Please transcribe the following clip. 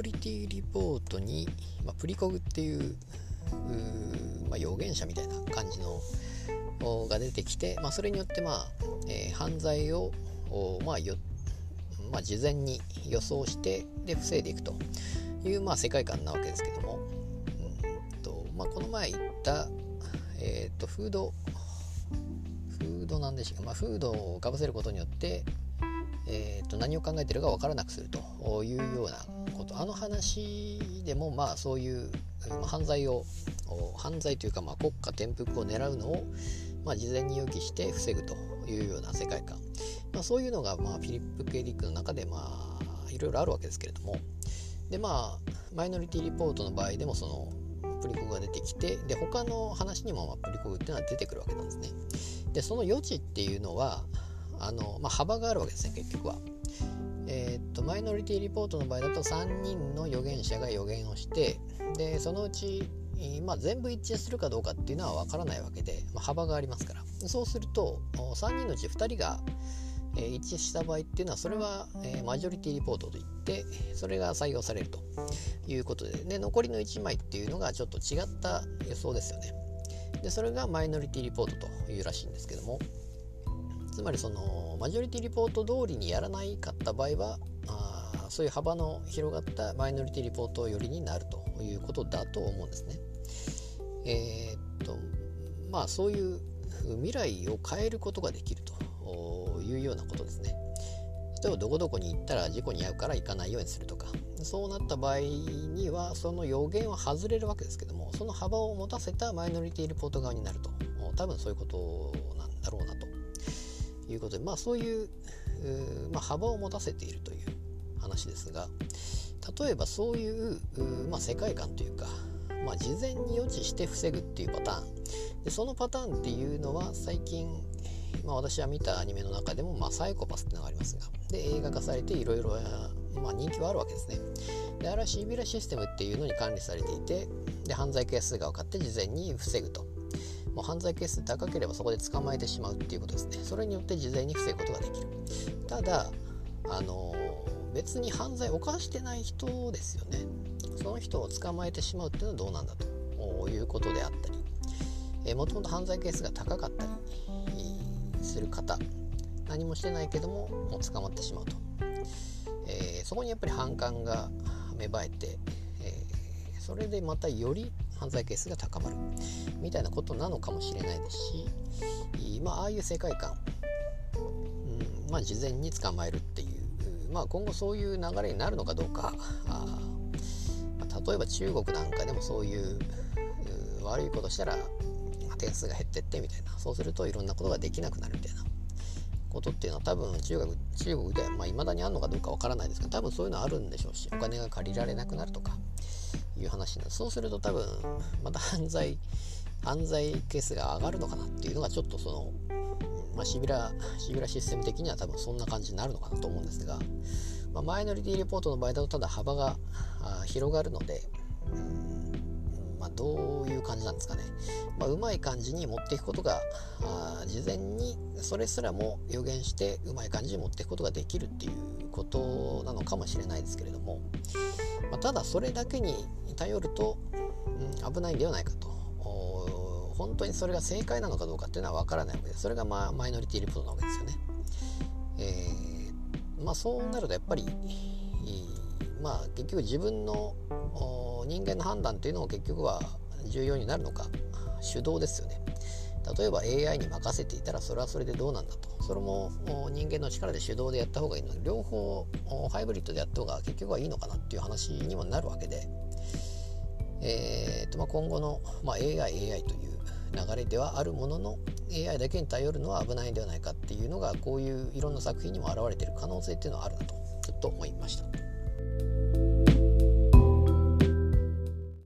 ノリティリポートに、まあ、プリコグっていうまあ、預言者みたいな感じのが出てきて、まあ、それによって、まあえー、犯罪を、まあよまあ、事前に予想してで防いでいくという、まあ、世界観なわけですけども、うんとまあ、この前言った、えーと、フードフードなんでしょうか、まあ、フードをかぶせることによって、えーと、何を考えてるか分からなくするというようなこと。あの話でもまあそういう犯罪を犯罪というかまあ国家転覆を狙うのをまあ事前に予期して防ぐというような世界観、まあ、そういうのがまあフィリップ・ケリックの中でまあいろいろあるわけですけれども。でまあマイノリティリポートの場合でもそのプリコグが出てきてで他の話にもまあプリコグっていうのは出てくるわけなんですね。でその余地っていうのはあの、まあ、幅があるわけですね結局は。えー、っとマイノリティリポートの場合だと3人の預言者が予言をしてでそのうち、まあ、全部一致するかどうかっていうのは分からないわけで、まあ、幅がありますから。そうすると3人のうち2人が、え、一致した場合っていうのはそれは、え、マジョリティリポートといってそれが採用されるということで。で残りの1枚っていうのがちょっと違った予想ですよね。でそれがマイノリティリポートというらしいんですけども。つまりそのマジョリティリポート通りにやらないかった場合はあそういう幅の広がったマイノリティリポート寄りになるということだと思うんですね。えー、っとまあそういう未来を変えることができるというようなことですね。例えばどこどこに行ったら事故に遭うから行かないようにするとかそうなった場合にはその予言は外れるわけですけどもその幅を持たせたマイノリティリポート側になると多分そういうことなんだろうなということで、まあ、そういうまあ、幅を持たせているという話ですが例えばそういうまあ、世界観というか、まあ、事前に予知して防ぐっていうパターン。でそのパターンっていうのは最近、まあ、私は見たアニメの中でも、まあ、サイコパスっていうのがありますがで映画化されていろいろ人気はあるわけですね。であれはシビラシステムっていうのに管理されていてで犯罪係数が分かって事前に防ぐと。もう犯罪係数高ければそこで捕まえてしまうっていうことですね。それによって事前に防ぐことができる。ただあの別に犯罪を犯してない人ですよね。その人を捕まえてしまうっていうのはどうなんだということであったりえもともと犯罪係数が高かったりする方何もしてないけどももう捕まってしまうと、えー、そこにやっぱり反感が芽生えて、えー、それでまたより犯罪係数が高まる。みたいなことなのかもしれないですし、まあ、ああいう世界観、うんまあ、事前に捕まえるっていう、まあ、今後そういう流れになるのかどうか。あ、まあ、例えば中国なんかでもそういう悪いことしたら点数が減ってってみたいな。そうするといろんなことができなくなるみたいな。ことっていうのは多分中国中国ではまあ、未だにあるのかどうかわからないですけど多分そういうのあるんでしょうしお金が借りられなくなるとか。いう話になるそうすると多分また犯罪犯罪ケースが上がるのかなっていうのがちょっとその、まあ、シビラシビラシステム的には多分そんな感じになるのかなと思うんですが、まあ、マイノリティレポートの場合だとただ幅が広がるので、まあ、どういう感じなんですかね、まあ、うまい感じに持っていくことがあ事前にそれすらも予言してうまい感じに持っていくことができるっていうことなのかもしれないですけれども、まあ、ただそれだけに頼ると、うん、危ないんではないかと。本当にそれが正解なのかどうかっていうのは分からないわけでそれが、まあ、マイノリティリポートなわけですよね、えー、まあそうなるとやっぱりまあ結局自分の人間の判断というのも結局は重要になるのか手動ですよね。例えば AI に任せていたらそれはそれでどうなんだとそれも人間の力で手動でやった方がいいので両方ハイブリッドでやった方が結局はいいのかなっていう話にもなるわけでえーとまあ、今後の、まあ、AI、AI という流れではあるものの AI だけに頼るのは危ないんではないかっていうのがこういういろんな作品にも表れてる可能性っていうのはあるなとちょっと思いました。